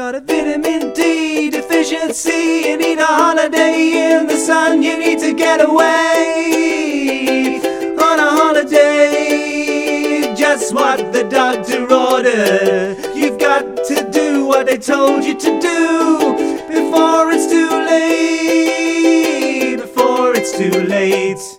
Got a vitamin D deficiency. You need a holiday in the sun. You need to get away on a holiday. Just what the doctor ordered. You've got to do what they told you to do before it's too late. Before it's too late.